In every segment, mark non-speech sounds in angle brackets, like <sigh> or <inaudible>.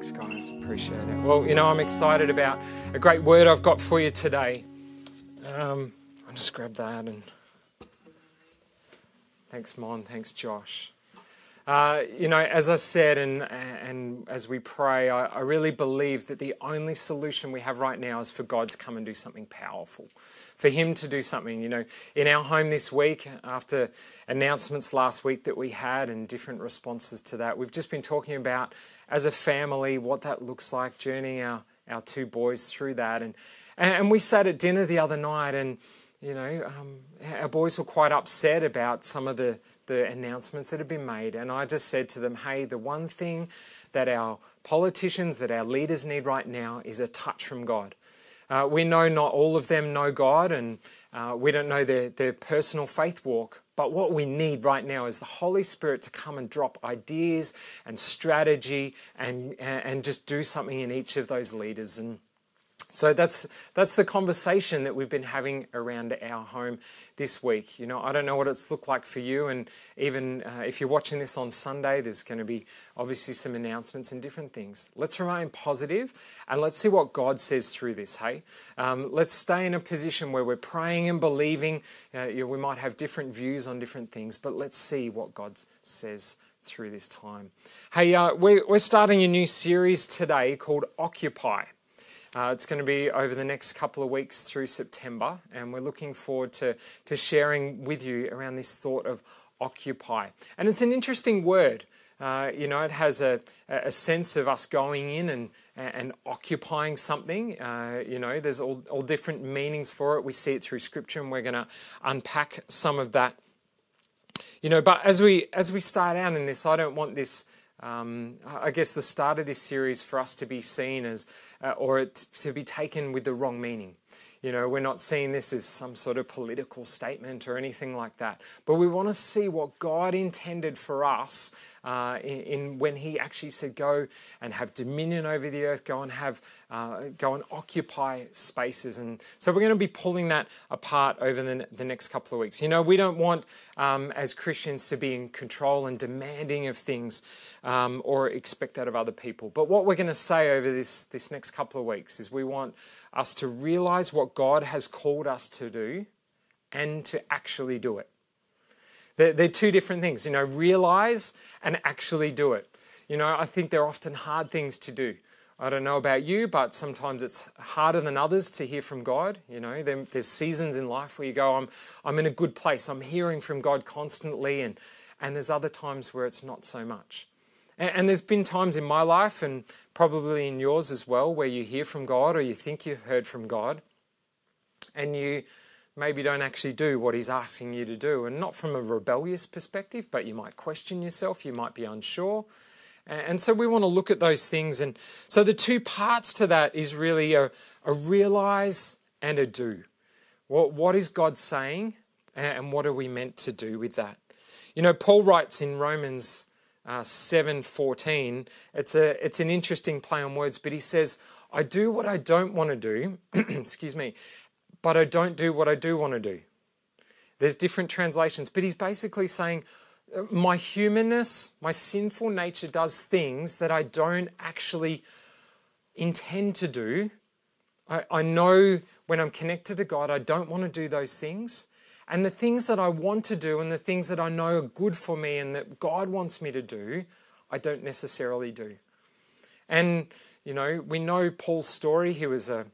Thanks, guys. Appreciate it. Well, you know, I'm excited about a great word I've got for you today. Um, I'll just grab that and thanks, Mon. Thanks, Josh. Uh, you know, as I said, and and as we pray, I, I, really believe that the only solution we have right now is for God to come and do something powerful, for Him to do something. You know, in our home this week, after announcements last week that we had and different responses to that, we've just been talking about as a family what that looks like, journeying our our two boys through that, and and we sat at dinner the other night and you know, um, our boys were quite upset about some of the, the announcements that have been made. And I just said to them, hey, the one thing that our politicians, that our leaders need right now is a touch from God. Uh, we know not all of them know God and uh, we don't know their, their personal faith walk. But what we need right now is the Holy Spirit to come and drop ideas and strategy and, and just do something in each of those leaders. And so that's that's the conversation that we've been having around our home this week. You know, I don't know what it's looked like for you, and even uh, if you're watching this on Sunday, there's going to be obviously some announcements and different things. Let's remain positive, and let's see what God says through this. Hey, um, let's stay in a position where we're praying and believing. Uh, you know, we might have different views on different things, but let's see what God says through this time. Hey, uh, we're, we're starting a new series today called Occupy. Uh, it's going to be over the next couple of weeks through September, and we're looking forward to, to sharing with you around this thought of occupy. And it's an interesting word. Uh, you know, it has a, a sense of us going in and, and occupying something. Uh, you know, there's all, all different meanings for it. We see it through Scripture, and we're going to unpack some of that. You know, but as we as we start out in this, I don't want this um, I guess the start of this series for us to be seen as, uh, or to be taken with the wrong meaning. You know, we're not seeing this as some sort of political statement or anything like that, but we want to see what God intended for us uh, in, in, when He actually said, "Go and have dominion over the earth. Go and have, uh, go and occupy spaces." And so we're going to be pulling that apart over the, the next couple of weeks. You know, we don't want um, as Christians to be in control and demanding of things um, or expect that of other people. But what we're going to say over this this next couple of weeks is we want us to realize what God has called us to do and to actually do it. They're, they're two different things, you know, realize and actually do it. You know, I think they're often hard things to do. I don't know about you, but sometimes it's harder than others to hear from God. You know, there's seasons in life where you go, I'm, I'm in a good place. I'm hearing from God constantly. And, and there's other times where it's not so much. And, and there's been times in my life, and probably in yours as well, where you hear from God or you think you've heard from God, and you maybe don't actually do what He's asking you to do. And not from a rebellious perspective, but you might question yourself, you might be unsure. And so we want to look at those things. And so the two parts to that is really a, a realize and a do. What, what is God saying, and what are we meant to do with that? You know, Paul writes in Romans uh, 7:14. It's a it's an interesting play on words, but he says, "I do what I don't want to do." <clears throat> excuse me, but I don't do what I do want to do. There's different translations, but he's basically saying, uh, my humanness, my sinful nature does things that I don't actually intend to do. I, I know when I'm connected to God, I don't want to do those things. And the things that I want to do and the things that I know are good for me and that God wants me to do, I don't necessarily do. And, you know, we know Paul's story. He was a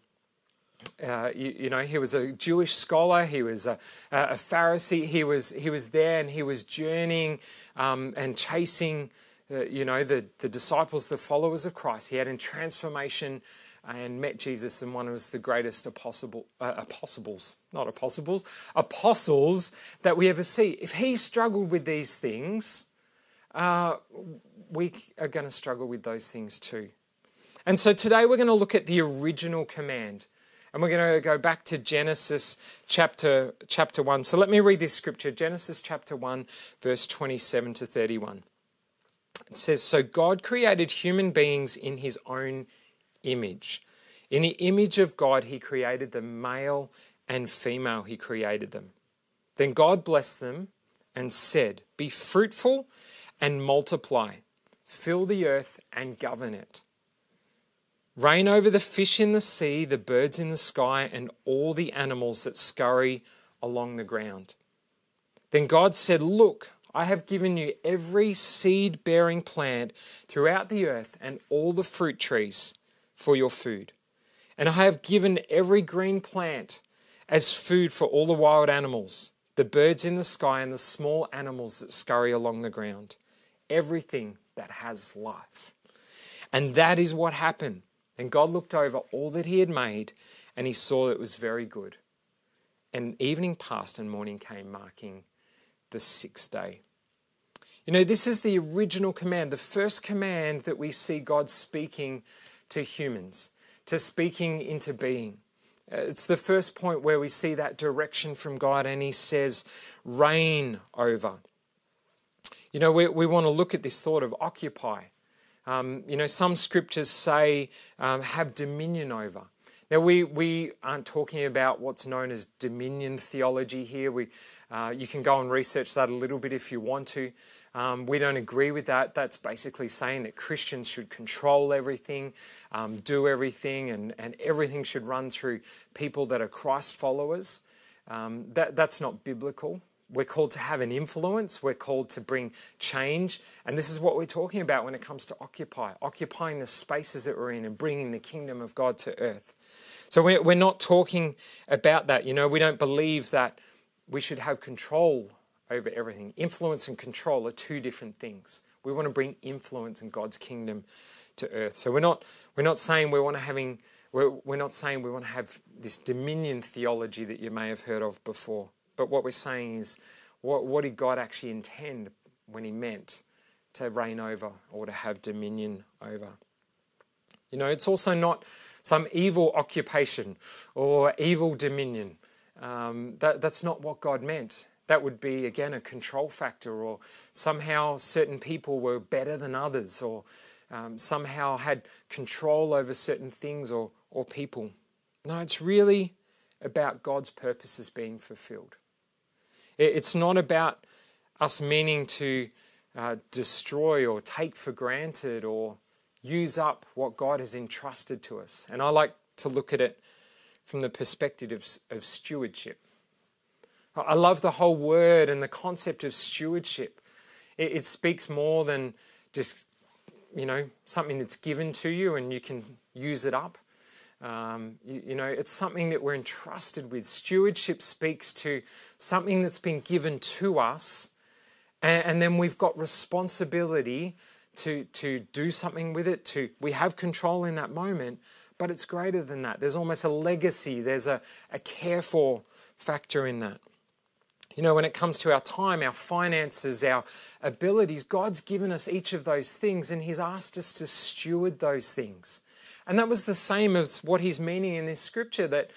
uh, you, you, know, he was a Jewish scholar. He was a, a, Pharisee. He was he was there, and he was journeying um, and chasing, uh, you know, the the disciples, the followers of Christ. He had in transformation and met Jesus, and one of the greatest apostle, uh, apostles, not apostles, apostles that we ever see. If he struggled with these things, uh, we are going to struggle with those things too. And so today we're going to look at the original command. And we're going to go back to Genesis chapter, chapter 1. So let me read this scripture Genesis chapter 1, verse 27 to 31. It says, So God created human beings in his own image. In the image of God, he created them, male and female, he created them. Then God blessed them and said, Be fruitful and multiply, fill the earth and govern it. Reign over the fish in the sea, the birds in the sky, and all the animals that scurry along the ground. Then God said, Look, I have given you every seed bearing plant throughout the earth and all the fruit trees for your food. And I have given every green plant as food for all the wild animals, the birds in the sky, and the small animals that scurry along the ground. Everything that has life. And that is what happened. And God looked over all that He had made, and He saw it was very good. And evening passed, and morning came, marking the sixth day. You know, this is the original command, the first command that we see God speaking to humans, to speaking into being. Uh, it's the first point where we see that direction from God, and He says, reign over. You know, we, we want to look at this thought of occupy. Um, you know, some scriptures say um, have dominion over. Now, we, we aren't talking about what's known as dominion theology here. We, uh, you can go and research that a little bit if you want to. Um, we don't agree with that. That's basically saying that Christians should control everything, um, do everything, and, and everything should run through people that are Christ followers. Um, that, that's not biblical. We're called to have an influence. We're called to bring change. And this is what we're talking about when it comes to occupy occupying the spaces that we're in and bringing the kingdom of God to earth. So we're, we're not talking about that. You know, we don't believe that we should have control over everything. Influence and control are two different things. We want to bring influence in God's kingdom to earth. So we're not we're not saying we want to having we're, we're not saying we want to have this dominion theology that you may have heard of before. But what we're saying is what what did God actually intend when he meant to reign over or to have dominion over? You know, it's also not some evil occupation or evil dominion. Um, that, that's not what God meant that would be again a control factor, or somehow certain people were better than others, or um, somehow had control over certain things or, or people. No, it's really about God's purposes being fulfilled. It's not about us meaning to uh, destroy or take for granted or use up what God has entrusted to us. And I like to look at it from the perspective of, of stewardship. I love the whole word and the concept of stewardship. It, it speaks more than just, you know, something that's given to you and you can use it up. Um, you, you, know, it's something that we're entrusted with. Stewardship speaks to something that's been given to us, and, and, then we've got responsibility to to do something with it. To we have control in that moment, but it's greater than that. There's almost a legacy. There's a, a care for factor in that. You know, when it comes to our time, our finances, our abilities, God's given us each of those things and He's asked us to steward those things. And that was the same as what He's meaning in this scripture that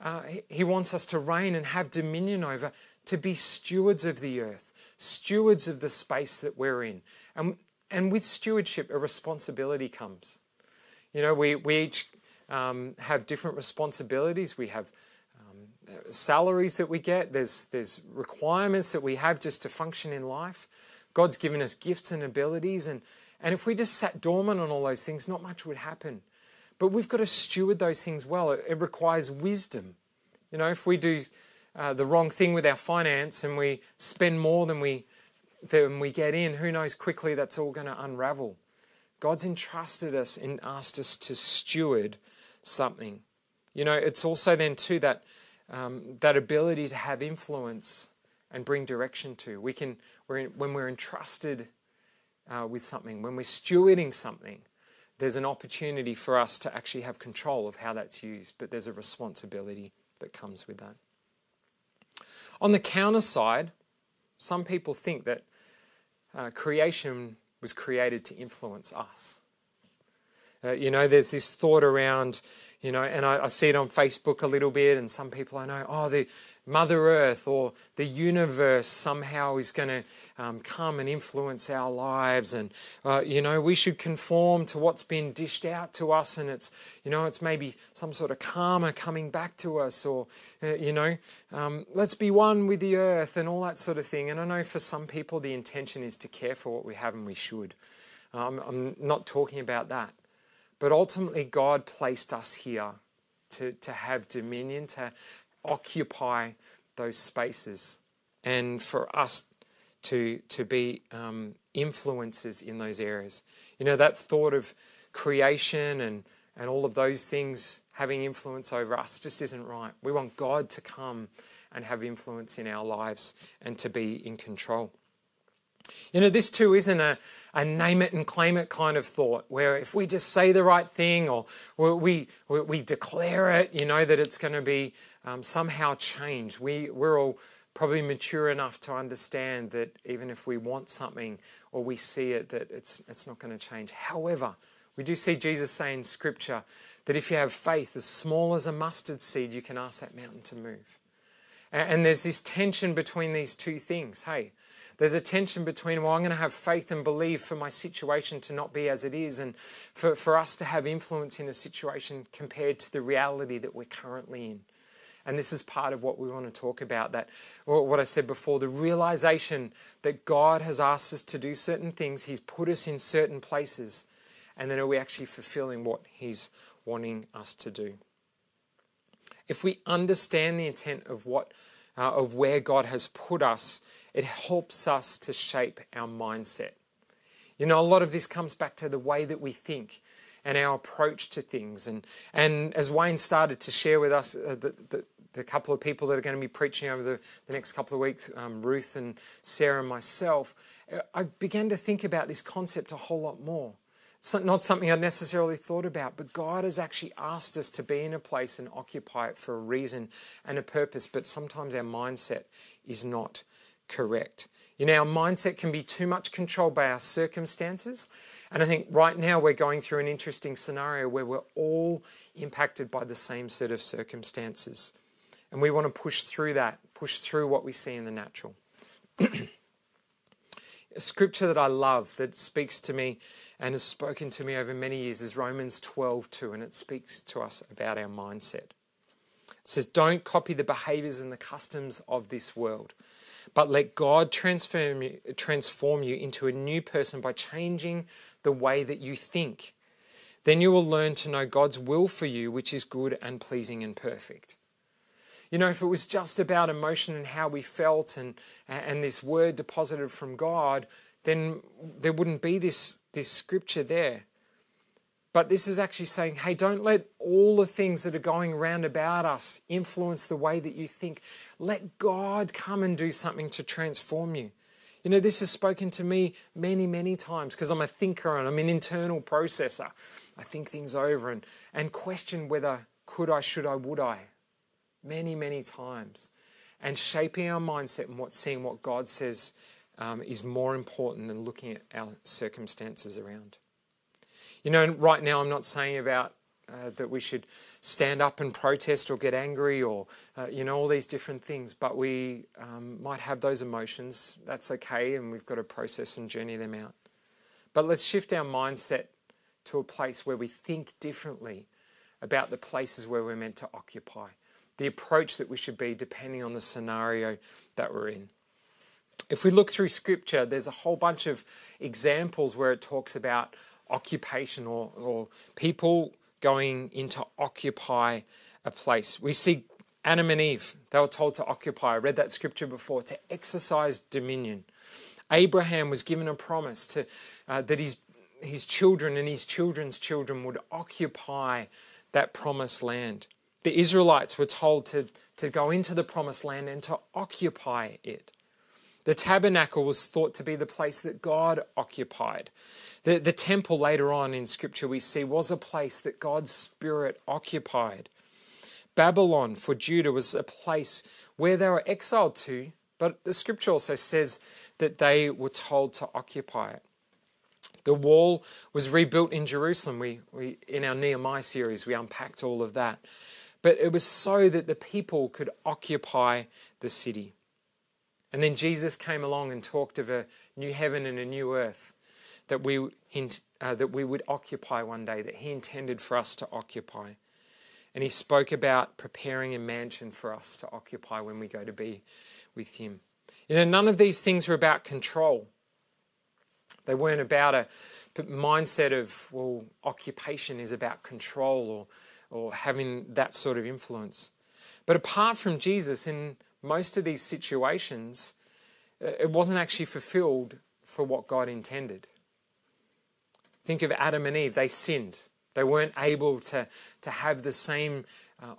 uh, He wants us to reign and have dominion over, to be stewards of the earth, stewards of the space that we're in. And, and with stewardship, a responsibility comes. You know, we, we each um, have different responsibilities. We have salaries that we get, there's, there's requirements that we have just to function in life. God's given us gifts and abilities, and, and if we just sat dormant on all those things, not much would happen. But we've got to steward those things well. It, it requires wisdom. You know, if we do uh, the wrong thing with our finance and we spend more than we than we get in, who knows quickly that's all going to unravel. God's entrusted us and asked us to steward something. You know, it's also then too that um, that ability to have influence and bring direction to. We can, we're in, when we're entrusted uh, with something, when we're stewarding something, there's an opportunity for us to actually have control of how that's used, but there's a responsibility that comes with that. On the counter side, some people think that uh, creation was created to influence us. Uh, you know, there's this thought around, you know, and I, I, see it on Facebook a little bit, and some people I know, oh, the Mother Earth or the universe somehow is going to um, come and influence our lives, and uh, you know, we should conform to what's been dished out to us, and it's, you know, it's maybe some sort of karma coming back to us, or uh, you know, um, let's be one with the earth and all that sort of thing. And I know for some people the intention is to care for what we have, and we should. Um, I'm not talking about that. But ultimately, God placed us here to, to have dominion, to occupy those spaces, and for us to, to be um, influencers in those areas. You know, that thought of creation and, and all of those things having influence over us just isn't right. We want God to come and have influence in our lives and to be in control. You know, this too isn't a, a name it and claim it kind of thought where if we just say the right thing or we, we, we declare it, you know, that it's going to be um, somehow changed. We, we're all probably mature enough to understand that even if we want something or we see it, that it's, it's not going to change. However, we do see Jesus say in Scripture that if you have faith as small as a mustard seed, you can ask that mountain to move. And, and there's this tension between these two things. Hey, there's a tension between, well, I'm going to have faith and believe for my situation to not be as it is, and for, for us to have influence in a situation compared to the reality that we're currently in. And this is part of what we want to talk about that, what I said before, the realization that God has asked us to do certain things, He's put us in certain places, and then are we actually fulfilling what He's wanting us to do? If we understand the intent of what uh, of where God has put us, it helps us to shape our mindset. You know, a lot of this comes back to the way that we think and our approach to things. And, and as Wayne started to share with us, uh, the, the, the, couple of people that are going to be preaching over the, the next couple of weeks, um, Ruth and Sarah and myself, uh, I began to think about this concept a whole lot more. Not something I necessarily thought about, but God has actually asked us to be in a place and occupy it for a reason and a purpose, but sometimes our mindset is not correct. You know, our mindset can be too much controlled by our circumstances. And I think right now we're going through an interesting scenario where we're all impacted by the same set of circumstances. And we want to push through that, push through what we see in the natural. <clears throat> a scripture that I love that speaks to me and has spoken to me over many years is Romans 12 2, and it speaks to us about our mindset. It says, Don't copy the behaviors and the customs of this world but let God transform you, transform you into a new person by changing the way that you think. Then you will learn to know God's will for you, which is good and pleasing and perfect. You know, if it was just about emotion and how we felt and, and this word deposited from God, then there wouldn't be this, this scripture there. But this is actually saying, hey, don't let all the things that are going around about us influence the way that you think. Let God come and do something to transform you. You know, this has spoken to me many, many times because I'm a thinker and I'm an internal processor. I think things over and, and question whether could I, should I, would I. Many, many times. And shaping our mindset and what seeing what God says um, is more important than looking at our circumstances around. You know, right now I'm not saying about uh, that we should stand up and protest or get angry or, uh, you know, all these different things, but we um, might have those emotions. That's okay, and we've got to process and journey them out. But let's shift our mindset to a place where we think differently about the places where we're meant to occupy, the approach that we should be depending on the scenario that we're in. If we look through scripture, there's a whole bunch of examples where it talks about occupation or, or people going into occupy a place. We see Adam and Eve, they were told to occupy. I read that scripture before, to exercise dominion. Abraham was given a promise to, uh, that his, his children and his children's children would occupy that promised land. The Israelites were told to, to go into the promised land and to occupy it. The tabernacle was thought to be the place that God occupied. The, the temple later on in Scripture we see was a place that God's Spirit occupied. Babylon for Judah was a place where they were exiled to, but the Scripture also says that they were told to occupy it. The wall was rebuilt in Jerusalem. We, we, in our Nehemiah series, we unpacked all of that. But it was so that the people could occupy the city. And then Jesus came along and talked of a new heaven and a new earth that we, uh, that we would occupy one day, that He intended for us to occupy. And He spoke about preparing a mansion for us to occupy when we go to be with Him. You know, none of these things were about control. They weren't about a mindset of, well, occupation is about control or, or having that sort of influence. But apart from Jesus, in most of these situations, uh, it wasn't actually fulfilled for what God intended. Think of Adam and Eve, they sinned. They weren't able to, to have the same uh,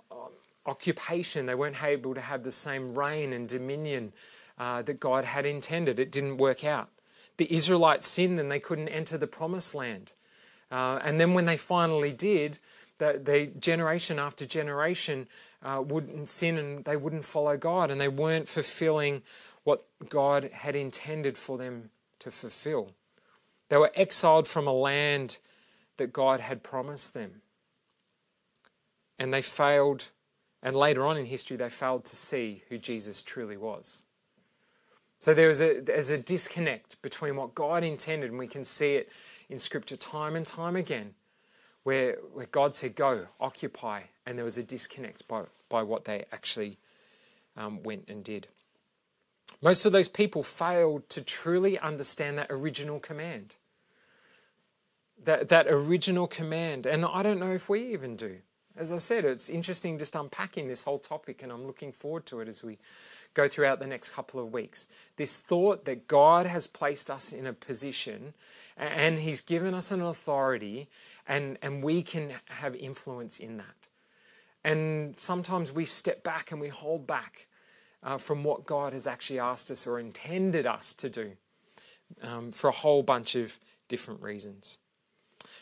occupation, they weren't able to have the same reign and dominion uh, that God had intended. It didn't work out the Israelites sinned and they couldn't enter the promised land. Uh, and then when they finally did, the, the generation after generation uh, wouldn't sin and they wouldn't follow God and they weren't fulfilling what God had intended for them to fulfill. They were exiled from a land that God had promised them. And they failed, and later on in history, they failed to see who Jesus truly was. So there is a, there's a disconnect between what God intended, and we can see it in Scripture time and time again, where, where God said, Go, occupy, and there was a disconnect by, by what they actually um, went and did. Most of those people failed to truly understand that original command. That, that original command. And I don't know if we even do. As I said, it's interesting just unpacking this whole topic, and I'm looking forward to it as we go throughout the next couple of weeks. This thought that God has placed us in a position and He's given us an authority, and, and we can have influence in that. And sometimes we step back and we hold back uh, from what God has actually asked us or intended us to do um, for a whole bunch of different reasons.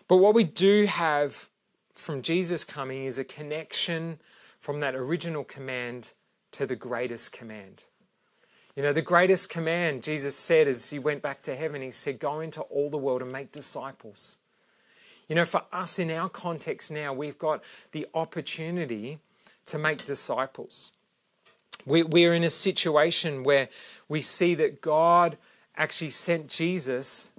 But what we do have from Jesus coming is a connection from that original command to the greatest command. You know, the greatest command, Jesus said as he went back to heaven, he said, Go into all the world and make disciples. You know, for us in our context now, we've got the opportunity to make disciples. We, we're in a situation where we see that God actually sent Jesus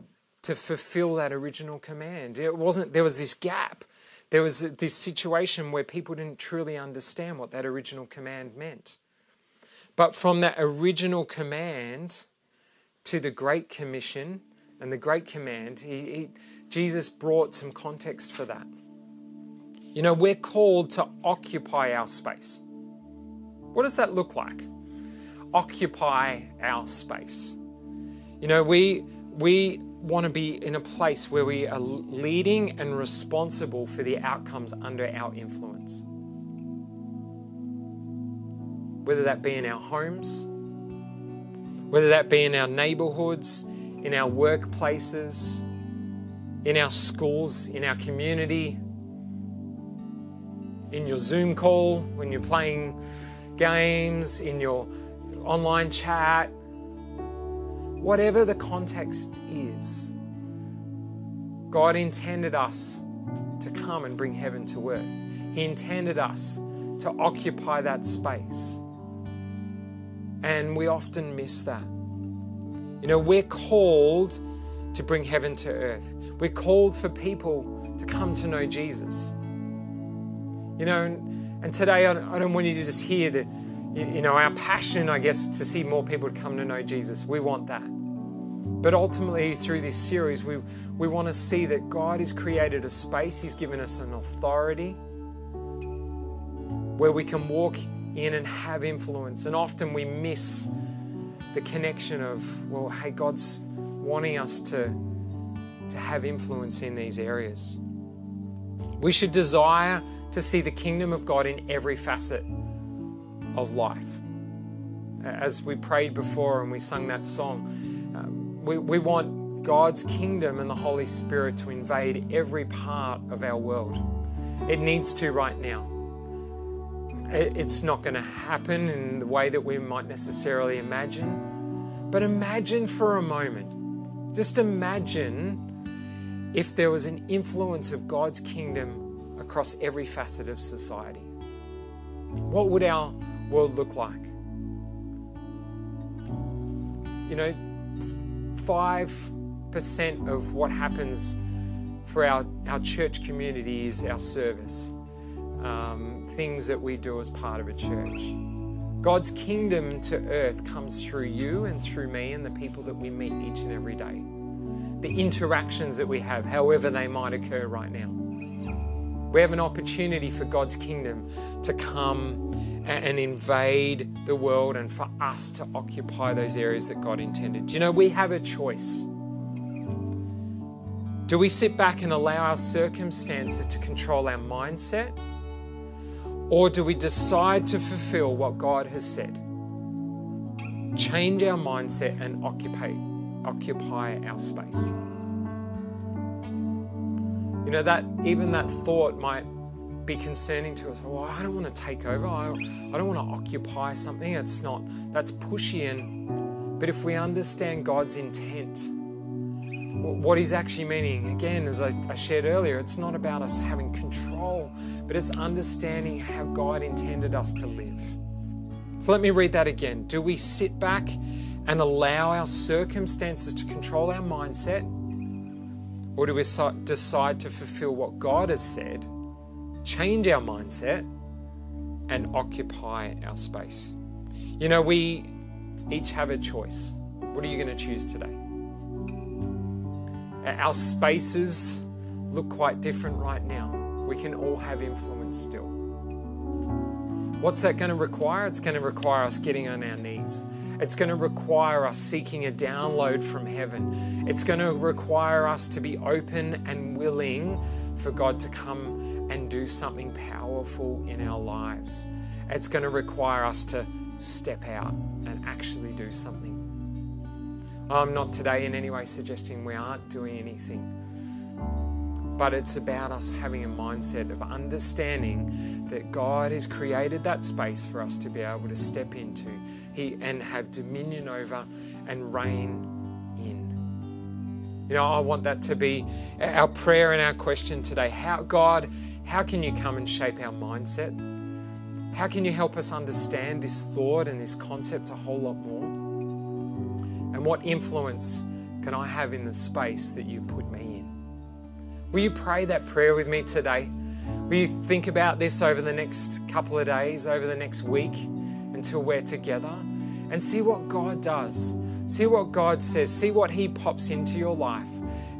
to fulfill that original command. It wasn't, there was this gap. There was this situation where people didn't truly understand what that original command meant. But from that original command to the Great Commission and the Great Command, he, he, Jesus brought some context for that. You know, we're called to occupy our space. What does that look like? Occupy our space. You know, we we want to be in a place where we are leading and responsible for the outcomes under our influence. Whether that be in our homes, whether that be in our neighborhoods, in our workplaces, in our schools, in our community, in your Zoom call, when you're playing games, in your online chat, whatever the context is, God intended us to come and bring heaven to earth. He intended us to occupy that space. And we often miss that. You know, we're called to bring heaven to earth. We're called for people to come to know Jesus. You know, and, today I don't want you to just hear the, you know, our passion, I guess, to see more people come to know Jesus. We want that. But ultimately, through this series, we, we want to see that God has created a space, He's given us an authority where we can walk in and have influence. And often we miss the connection of, well, hey, God's wanting us to, to have influence in these areas. We should desire to see the kingdom of God in every facet of life. As we prayed before and we sung that song, we, we want God's kingdom and the Holy Spirit to invade every part of our world. It needs to right now it's not going to happen in the way that we might necessarily imagine. But imagine for a moment, just imagine if there was an influence of God's kingdom across every facet of society? What would our world look like? You know, 5% of what happens for our, our church community is our service, um, things that we do as part of a church. God's kingdom to earth comes through you and through me and the people that we meet each and every day. The interactions that we have, however they might occur right now. We have an opportunity for God's kingdom to come and invade the world and for us to occupy those areas that God intended. You know, we have a choice. Do we sit back and allow our circumstances to control our mindset? Or do we decide to fulfill what God has said? Change our mindset and occupy, occupy our space. You know, that even that thought might be concerning to us. Well, I don't want to take over. I, I don't want to occupy something. It's not, that's pushy. And, but if we understand God's intent, what he's actually meaning, again, as I, I shared earlier, it's not about us having control, but it's understanding how God intended us to live. So let me read that again. Do we sit back and allow our circumstances to control our mindset? Or do we decide to fulfill what God has said change our mindset, and occupy our space. You know, we each have a choice. What are you going to choose today? Our spaces look quite different right now. We can all have influence still. What's that going to require? It's going to require us getting on our knees. It's going to require us seeking a download from heaven. It's going to require us to be open and willing for God to come and do something powerful in our lives. It's going to require us to step out and actually do something. I'm not today in any way suggesting we aren't doing anything, but it's about us having a mindset of understanding that God has created that space for us to be able to step into he, and have dominion over and reign in. You know, I want that to be our prayer and our question today. How, God, how can you come and shape our mindset? How can you help us understand this thought and this concept a whole lot more? And what influence can I have in the space that you've put me in? Will you pray that prayer with me today? Will you think about this over the next couple of days, over the next week, until we're together, and see what God does? See what God says, see what He pops into your life,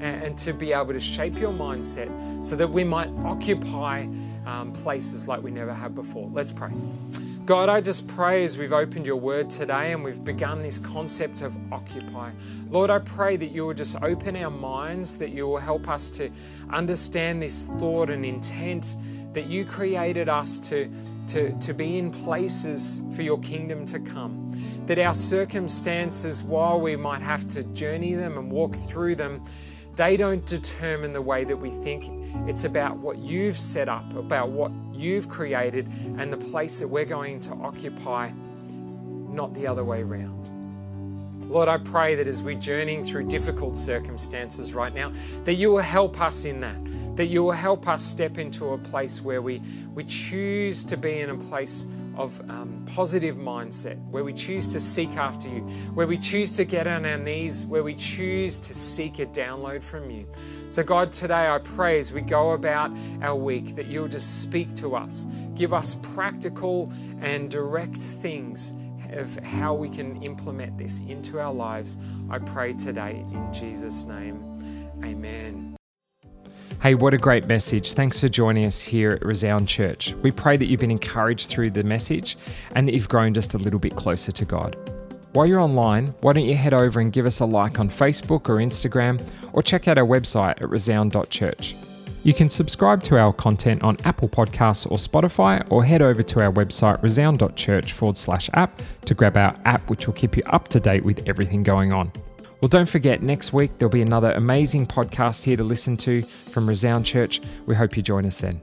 and, and to be able to shape your mindset so that we might occupy um, places like we never have before. Let's pray. God, I just pray as we've opened your word today and we've begun this concept of occupy. Lord, I pray that you will just open our minds, that you will help us to understand this thought and intent that you created us to to, to be in places for your kingdom to come. That our circumstances, while we might have to journey them and walk through them, they don't determine the way that we think. It's about what you've set up, about what you've created, and the place that we're going to occupy, not the other way around. Lord, I pray that as we're journeying through difficult circumstances right now, that you will help us in that, that you will help us step into a place where we, we choose to be in a place of um, positive mindset, where we choose to seek after you, where we choose to get on our knees, where we choose to seek a download from you. So, God, today I pray as we go about our week that you'll just speak to us, give us practical and direct things of how we can implement this into our lives, I pray today in Jesus' name. Amen. Hey, what a great message. Thanks for joining us here at Resound Church. We pray that you've been encouraged through the message and that you've grown just a little bit closer to God. While you're online, why don't you head over and give us a like on Facebook or Instagram, or check out our website at resound.church. You can subscribe to our content on Apple Podcasts or Spotify, or head over to our website resound.church forward slash app to grab our app, which will keep you up to date with everything going on. Well, don't forget, next week there'll be another amazing podcast here to listen to from Resound Church. We hope you join us then.